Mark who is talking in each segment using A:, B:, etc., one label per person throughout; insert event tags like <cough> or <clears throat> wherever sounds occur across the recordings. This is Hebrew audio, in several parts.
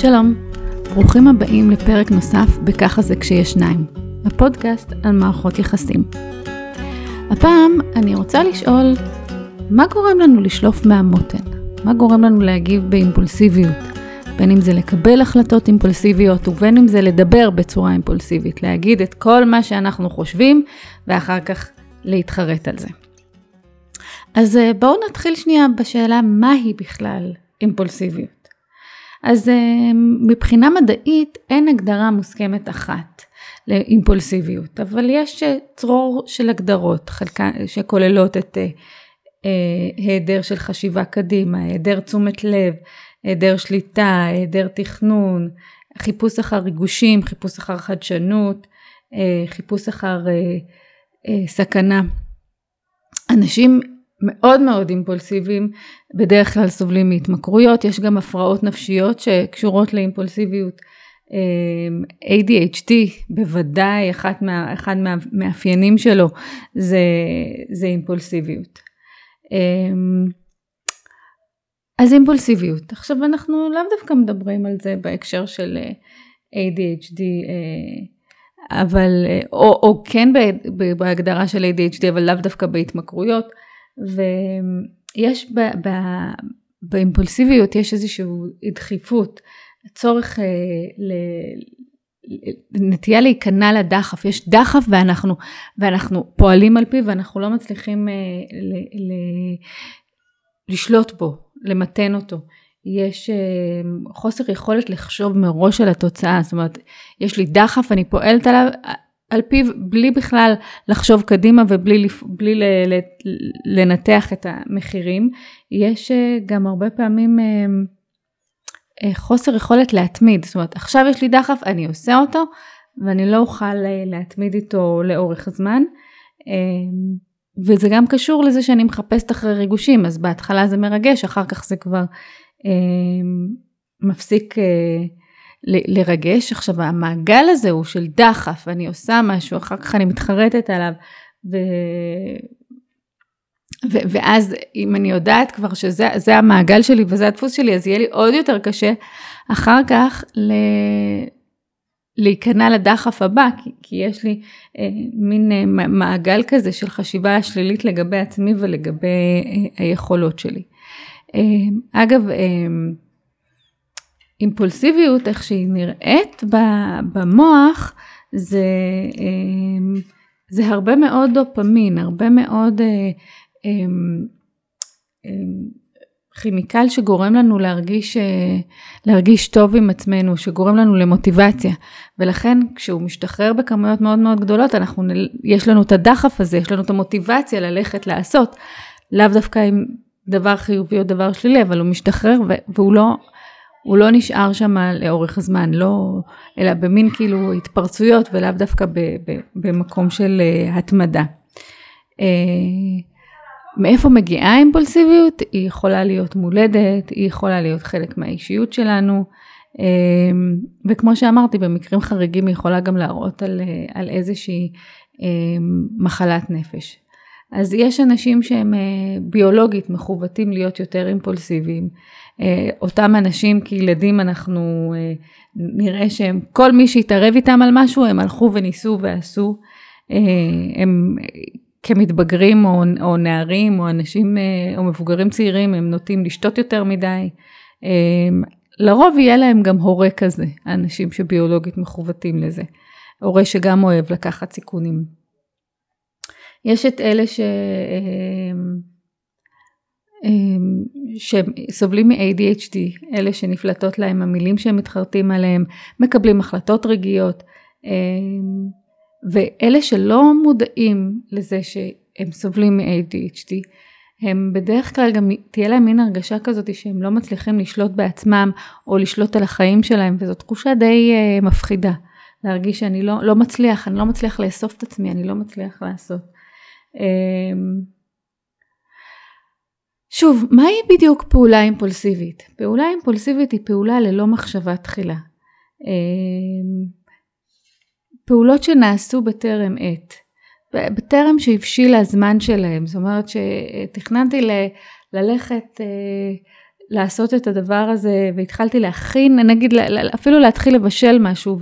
A: שלום, ברוכים הבאים לפרק נוסף ב"ככה זה כשיש שניים", הפודקאסט על מערכות יחסים. הפעם אני רוצה לשאול, מה גורם לנו לשלוף מהמותן? מה גורם לנו להגיב באימפולסיביות? בין אם זה לקבל החלטות אימפולסיביות ובין אם זה לדבר בצורה אימפולסיבית, להגיד את כל מה שאנחנו חושבים ואחר כך להתחרט על זה. אז אה, בואו נתחיל שנייה בשאלה מהי בכלל אימפולסיביות. אז אה, מבחינה מדעית אין הגדרה מוסכמת אחת לאימפולסיביות, אבל יש אה, צרור של הגדרות חלקה, שכוללות את אה, היעדר של חשיבה קדימה, היעדר תשומת לב, היעדר שליטה, היעדר תכנון, חיפוש אחר ריגושים, חיפוש אחר חדשנות, חיפוש אחר סכנה. אנשים מאוד מאוד אימפולסיביים, בדרך כלל סובלים מהתמכרויות, יש גם הפרעות נפשיות שקשורות לאימפולסיביות. אמ, ADHD בוודאי, אחת מה, אחד מהמאפיינים שלו זה, זה אימפולסיביות. אמ, אז אימפולסיביות. עכשיו אנחנו לאו דווקא מדברים על זה בהקשר של אה, ADHD, אה, אבל, אה, או, או כן בהגדרה של ADHD, אבל לאו דווקא בהתמכרויות. ויש ב, ב, באימפולסיביות יש איזושהי דחיפות, צורך אה, ל... נטייה להיכנע לדחף, יש דחף ואנחנו, ואנחנו פועלים על פיו ואנחנו לא מצליחים אה, ל, ל, לשלוט בו, למתן אותו. יש אה, חוסר יכולת לחשוב מראש על התוצאה, זאת אומרת, יש לי דחף, אני פועלת עליו, על פיו בלי בכלל לחשוב קדימה ובלי בלי לנתח את המחירים. יש אה, גם הרבה פעמים אה, אה, חוסר יכולת להתמיד, זאת אומרת עכשיו יש לי דחף, אני עושה אותו ואני לא אוכל להתמיד איתו לאורך זמן. וזה גם קשור לזה שאני מחפשת אחרי ריגושים, אז בהתחלה זה מרגש, אחר כך זה כבר מפסיק לרגש. עכשיו המעגל הזה הוא של דחף, אני עושה משהו, אחר כך אני מתחרטת עליו, ו... ו- ואז אם אני יודעת כבר שזה המעגל שלי וזה הדפוס שלי, אז יהיה לי עוד יותר קשה אחר כך ל- להיכנע לדחף הבא, כי, כי יש לי אה, מין אה, מעגל כזה של חשיבה שלילית לגבי עצמי ולגבי אה, היכולות שלי. אה, אגב, אה, אימפולסיביות, איך שהיא נראית במוח, זה, אמ, זה הרבה מאוד דופמין, הרבה מאוד אה, אמ, אמ, כימיקל שגורם לנו להרגיש, אה, להרגיש טוב עם עצמנו, שגורם לנו למוטיבציה. ולכן כשהוא משתחרר בכמויות מאוד מאוד גדולות, אנחנו, יש לנו את הדחף הזה, יש לנו את המוטיבציה ללכת לעשות, לאו דווקא עם דבר חיובי או דבר שלילי, אבל הוא משתחרר והוא לא... הוא לא נשאר שם לאורך זמן, לא, אלא במין כאילו התפרצויות ולאו דווקא ב, ב, במקום של uh, התמדה. Uh, מאיפה מגיעה האימפולסיביות? היא יכולה להיות מולדת, היא יכולה להיות חלק מהאישיות שלנו, uh, וכמו שאמרתי, במקרים חריגים היא יכולה גם להראות על, על איזושהי מחלת נפש. אז יש אנשים שהם ביולוגית מכוותים להיות יותר אימפולסיביים, אה, אותם אנשים כילדים אנחנו אה, נראה שהם, כל מי שהתערב איתם על משהו, הם הלכו וניסו ועשו. אה, הם כמתבגרים או, או נערים או אנשים או מבוגרים צעירים, הם נוטים לשתות יותר מדי. לרוב יהיה להם גם הורה כזה, האנשים שביולוגית מכוותים לזה. הורה שגם אוהב לקחת סיכונים. יש את אלה ש... אמ, שסובלים מ-ADHD, אלה שנפלטות להם המילים שהם מתחרטים עליהם, מקבלים החלטות רגעיות, אמ, ואלה שלא מודעים לזה שהם סובלים מ-ADHD, הם בדרך כלל גם תהיה להם מין הרגשה כזאת שהם לא מצליחים לשלוט בעצמם או לשלוט על החיים שלהם, וזו תחושה די uh, מפחידה, להרגיש שאני לא, לא מצליח, אני לא מצליח לאסוף את עצמי, אני לא מצליח לעשות. Um, שוב, מהי בדיוק פעולה אימפולסיבית? פעולה אימפולסיבית היא פעולה ללא מחשבה תחילה. אמ, פעולות שנעשו בטרם עת, בטרם שהבשיל הזמן שלהם, זאת אומרת שתכננתי ל- ללכת אה, לעשות את הדבר הזה והתחלתי להכין, נגיד אפילו להתחיל לבשל משהו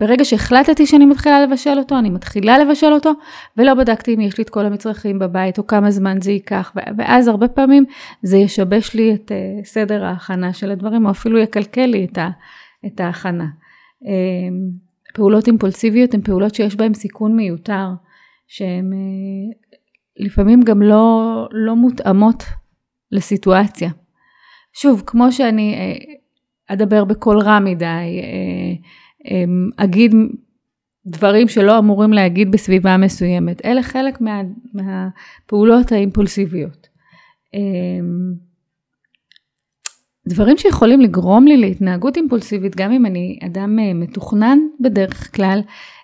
A: וברגע שהחלטתי שאני מתחילה לבשל אותו, אני מתחילה לבשל אותו ולא בדקתי אם יש לי את כל המצרכים בבית או כמה זמן זה ייקח ואז הרבה פעמים זה ישבש לי את אה, סדר ההכנה של הדברים או אפילו יקלקל לי את, ה, את ההכנה. אמ, פעולות אימפולסיביות הן פעולות שיש בהן סיכון מיותר, שהן אה, לפעמים גם לא, לא מותאמות לסיטואציה. שוב, כמו שאני אה, אדבר בקול רע מדי, אגיד דברים שלא אמורים להגיד בסביבה מסוימת, אלה חלק מה, מהפעולות האימפולסיביות. אמ, דברים שיכולים לגרום לי להתנהגות אימפולסיבית, גם אם אני אדם אה, מתוכנן בדרך כלל,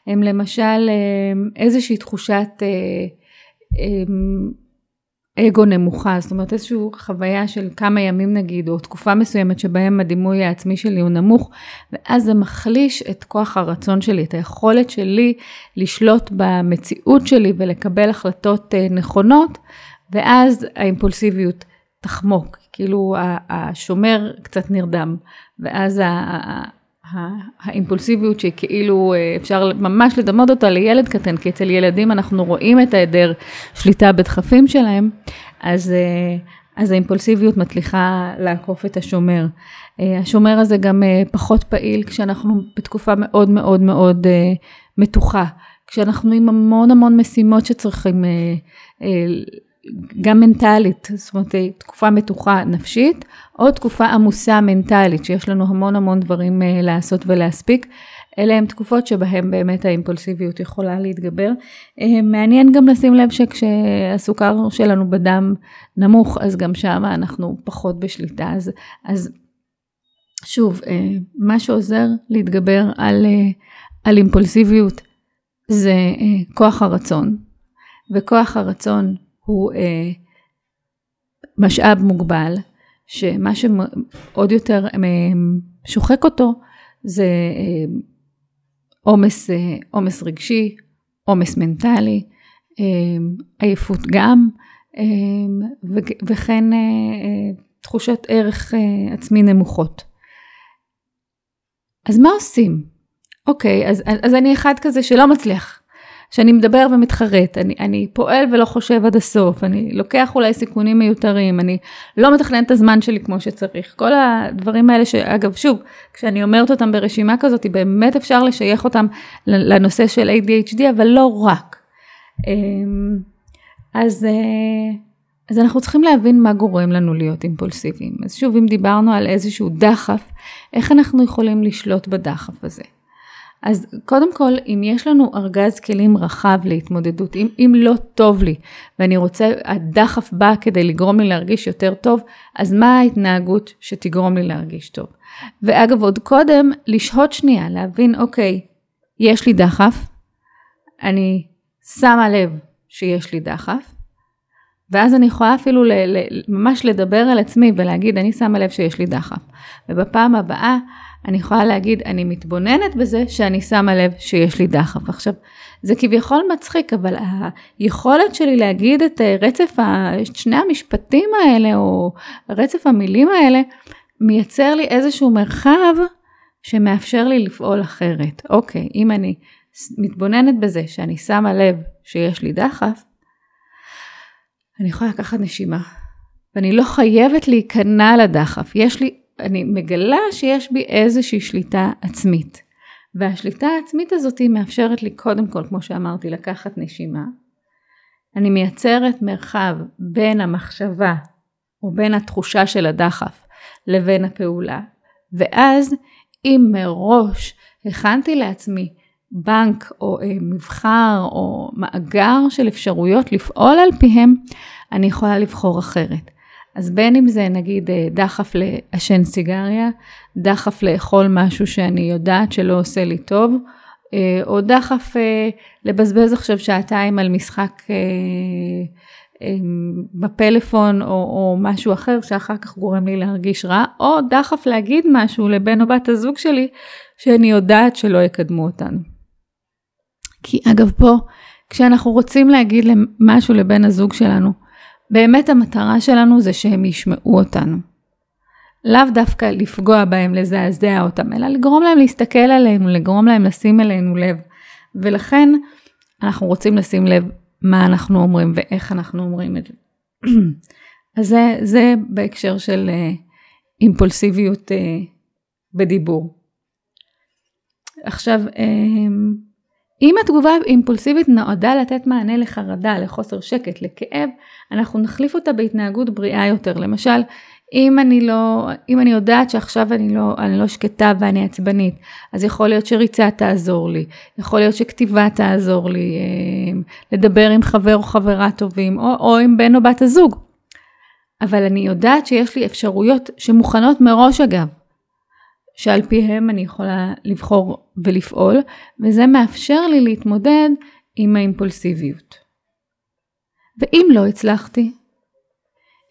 A: הם למשל איזושהי תחושת אמ, אגו נמוכה, זאת אומרת איזושהי חוויה של כמה ימים נגיד, או תקופה מסוימת שבהם הדימוי העצמי שלי הוא נמוך, ואז זה מחליש את כוח הרצון שלי, את היכולת שלי לשלוט במציאות שלי ולקבל החלטות אה, נכונות, ואז האימפולסיביות תחמוק, כאילו השומר קצת נרדם, ואז האימפולסיביות שכאילו אה, אפשר ממש לדמות אותה לילד קטן, כי אצל ילדים אנחנו רואים את ההיעדר שליטה בדחפים שלהם, אז, אה, אז האימפולסיביות מצליחה לעקוף את השומר. אה, השומר הזה גם פחות פעיל כשאנחנו בתקופה מאוד מאוד מאוד מתוחה, כשאנחנו עם המון המון משימות שצריכים גם מנטלית, זאת אומרת תקופה מתוחה נפשית, או תקופה עמוסה מנטלית, שיש לנו המון המון דברים אה, לעשות ולהספיק. אלה הן תקופות שבהן באמת האימפולסיביות יכולה להתגבר. אה, מעניין גם לשים לב שכשהסוכר שלנו בדם נמוך, אז גם שם אנחנו פחות בשליטה. אז, אז שוב, אה, מה שעוזר להתגבר על, על אימפולסיביות זה כוח הרצון. וכוח הרצון הוא אה, משאב מוגבל, שמה שעוד יותר אה, שוחק אותו זה אה, עומס, אה, עומס רגשי, עומס מנטלי, אה, עייפות גם, אה, וכן אה, אה, תחושת ערך אה, עצמי נמוכות. אז מה עושים? אוקיי, אז, אז אני אחד כזה שלא מצליח שאני מדבר ומתחרט, אני, אני פועל ולא חושב עד הסוף, אני לוקח אולי סיכונים מיותרים, אני לא מתכנן את הזמן שלי כמו שצריך. כל הדברים האלה שאגב, שוב, כשאני אומרת אותם ברשימה כזאת, באמת אפשר לשייך אותם לנושא של ADHD, אבל לא רק. אמ, אז, אה, אז אנחנו צריכים להבין מה גורם לנו להיות אימפולסיביים. אז שוב, אם דיברנו על איזשהו דחף, איך אנחנו יכולים לשלוט בדחף הזה? אז קודם כל, אם יש לנו ארגז כלים רחב להתמודדות, אם, אם לא טוב לי ואני רוצה, הדחף בא כדי לגרום לי להרגיש יותר טוב, אז מה ההתנהגות שתגרום לי להרגיש טוב? ואגב, עוד קודם, לשהות שנייה, להבין, אוקיי, יש לי דחף, אני שמה לב שיש לי דחף, ואז אני יכולה אפילו ל, ל, ממש לדבר על עצמי ולהגיד, אני שמה לב שיש לי דחף. ובפעם הבאה, אני יכולה להגיד, אני מתבוננת בזה שאני שמה לב שיש לי דחף. עכשיו, זה כביכול מצחיק, אבל היכולת שלי להגיד את אה, רצף, את שני המשפטים האלה, או רצף המילים האלה, מייצר לי איזשהו מרחב שמאפשר לי לפעול אחרת. אוקיי, אם אני מתבוננת בזה שאני שמה לב שיש לי דחף, אני יכולה לקחת נשימה, ואני לא חייבת להיכנע לדחף. יש לי אני מגלה שיש בי איזושהי שליטה עצמית. והשליטה העצמית הזאת מאפשרת לי קודם כל, כמו שאמרתי, לקחת נשימה. אני מייצרת מרחב בין המחשבה או בין התחושה של הדחף לבין הפעולה. ואז אם מראש הכנתי לעצמי בנק או אה, מבחר או מאגר של אפשרויות לפעול על פיהם, אני יכולה לבחור אחרת. אז בין אם זה נגיד אה, דחף לעשן סיגריה, דחף לאכול משהו שאני יודעת שלא עושה לי טוב, אה, או דחף אה, לבזבז עכשיו שעתיים על משחק בפלאפון או, או משהו אחר שאחר כך גורם לי להרגיש רע, או דחף להגיד משהו לבן או בת הזוג שלי שאני יודעת שלא יקדמו אותנו. כי אגב פה, כשאנחנו רוצים להגיד משהו לבן הזוג שלנו, באמת המטרה שלנו זה שהם ישמעו אותנו. לאו דווקא לפגוע בהם, לזעזע אותם, אלא לגרום להם להסתכל עלינו, לגרום להם לשים אלינו לב. ולכן אנחנו רוצים לשים לב מה אנחנו אומרים ואיך אנחנו אומרים את זה. <clears throat> אז זה, זה בהקשר של uh, אימפולסיביות uh, בדיבור. עכשיו, uh, אם התגובה האימפולסיבית נועדה לתת מענה לחרדה, לחוסר שקט, לכאב, אנחנו נחליף אותה בהתנהגות בריאה יותר. למשל, אם אני לא, אם אני יודעת שעכשיו אני לא, אני לא שקטה ואני עצבנית, אז יכול להיות שריצה תעזור לי, יכול להיות שכתיבה תעזור לי, אה, לדבר עם חבר או חברה טובים, או, או עם בן או בת הזוג. אבל אני יודעת שיש לי אפשרויות שמוכנות מראש אגב, שעל פיהם אני יכולה לבחור ולפעול, וזה מאפשר לי להתמודד עם האימפולסיביות. ואם לא הצלחתי,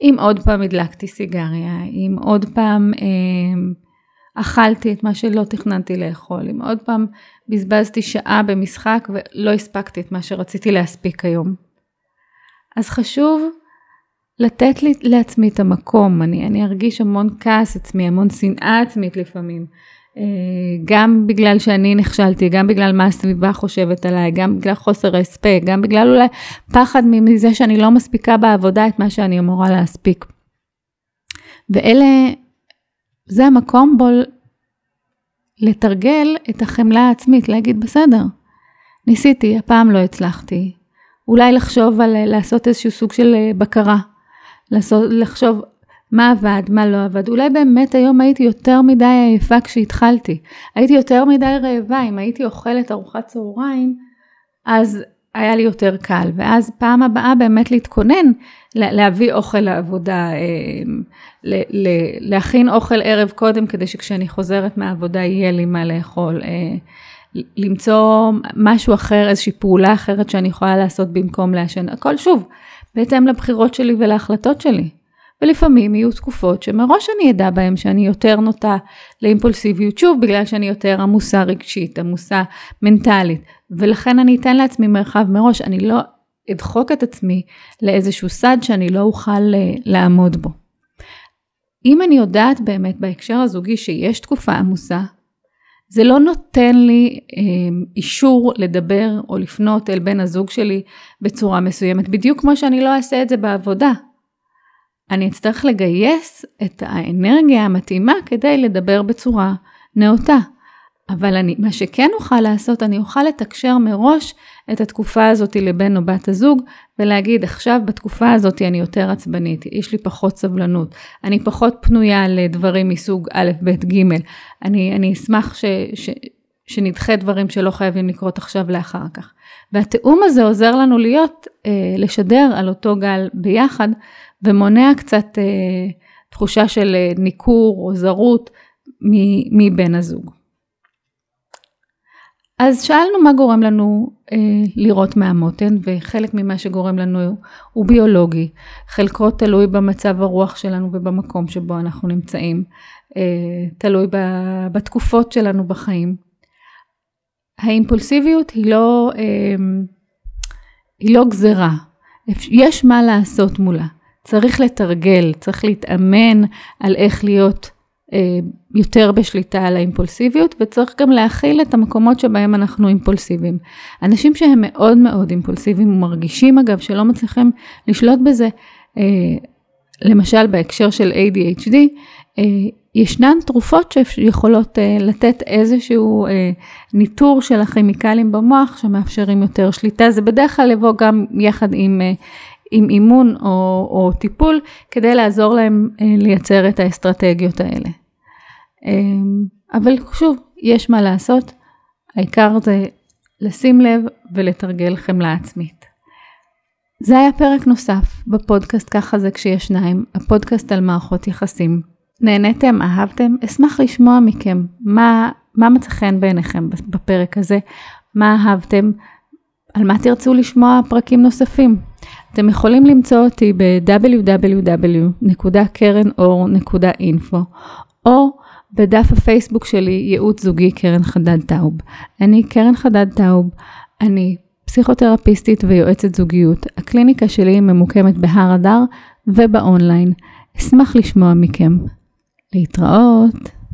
A: אם עוד פעם הדלקתי סיגריה, אם עוד פעם אה, אכלתי את מה שלא תכננתי לאכול, אם עוד פעם בזבזתי שעה במשחק ולא הספקתי את מה שרציתי להספיק היום. אז חשוב לתת לי, לעצמי את המקום, אני, אני ארגיש המון כעס עצמי, המון שנאה עצמית לפעמים. אה, גם בגלל שאני נכשלתי, גם בגלל מה הסביבה חושבת עליי, גם בגלל חוסר הספק, גם בגלל אולי פחד מזה שאני לא מספיקה בעבודה את מה שאני אמורה להספיק. ואלה, זה המקום בו לתרגל את החמלה העצמית, להגיד בסדר, ניסיתי, הפעם לא הצלחתי. אולי לחשוב על לעשות איזשהו סוג של אה, בקרה, לעשות, לחשוב מה עבד, מה לא עבד. אולי באמת היום הייתי יותר מדי עייפה כשהתחלתי. הייתי יותר מדי רעבה, אם הייתי אוכלת ארוחת צהריים, אז היה לי יותר קל. ואז פעם הבאה באמת להתכונן, להביא אוכל לעבודה, אה, להכין אוכל ערב קודם, כדי שכשאני חוזרת מהעבודה יהיה לי מה לאכול. אה, למצוא משהו אחר, איזושהי פעולה אחרת שאני יכולה לעשות במקום לעשן. הכל שוב, בהתאם לבחירות שלי ולהחלטות שלי. ולפעמים יהיו תקופות שמראש אני אדע בהן שאני יותר נוטה לאימפולסיביות, שוב בגלל שאני יותר עמוסה רגשית, עמוסה מנטלית, ולכן אני אתן לעצמי מרחב מראש, אני לא אדחוק את עצמי לאיזשהו סד שאני לא אוכל אה, לעמוד בו. אם אני יודעת באמת בהקשר הזוגי שיש תקופה עמוסה, זה לא נותן לי אה, אישור לדבר או לפנות אל בן הזוג שלי בצורה מסוימת, בדיוק כמו שאני לא אעשה את זה בעבודה. אני אצטרך לגייס את האנרגיה המתאימה כדי לדבר בצורה נאותה. אבל אני, מה שכן אוכל לעשות, אני אוכל לתקשר מראש את התקופה הזאת לבן או בת הזוג, ולהגיד, עכשיו בתקופה הזאת אני יותר עצבנית, יש לי פחות סבלנות, אני פחות פנויה לדברים מסוג א', ב', ג', אני, אני אשמח ש, ש, שנדחה דברים שלא חייבים לקרות עכשיו לאחר כך. והתיאום הזה עוזר לנו להיות, אה, לשדר על אותו גל ביחד, ומונע קצת אה, תחושה של אה, ניכור או זרות מבן הזוג. אז שאלנו מה גורם לנו אה, לראות מהמותן, וחלק ממה שגורם לנו הוא ביולוגי. חלקו תלוי במצב הרוח שלנו ובמקום שבו אנחנו נמצאים, אה, תלוי ב, בתקופות שלנו בחיים. האימפולסיביות היא לא, אה, היא לא גזרה, יש מה לעשות מולה. צריך לתרגל, צריך להתאמן על איך להיות יותר בשליטה על האימפולסיביות, וצריך גם להכיל את המקומות שבהם אנחנו אימפולסיביים. אנשים שהם מאוד מאוד אימפולסיביים ומרגישים אגב שלא מצליחים לשלוט בזה, אה, למשל בהקשר של ADHD, אה, ישנן תרופות שיכולות אה, לתת איזשהו אה, ניטור של הכימיקלים במוח שמאפשרים יותר שליטה, זה בדרך כלל יבוא גם יחד עם אה, עם אימון או, או טיפול כדי לעזור להם אה, לייצר את האסטרטגיות האלה. אה, אבל שוב, יש מה לעשות, העיקר זה לשים לב ולתרגל חמלה עצמית. זה היה פרק נוסף בפודקאסט ככה זה כשיש שניים, הפודקאסט על מערכות יחסים. נהניתם, אהבתם? אשמח לשמוע מכם מה, מה מצא חן בעיניכם בפרק הזה, מה אהבתם, על מה תרצו לשמוע פרקים נוספים. אתם יכולים למצוא אותי ב-www.קרנאור.info או בדף הפייסבוק שלי ייעוץ זוגי קרן חדד טאוב. אני קרן חדד טאוב, אני פסיכותרפיסטית ויועצת זוגיות. הקליניקה שלי ממוקמת בהר אדר ובאונליין. אשמח לשמוע מכם. להתראות.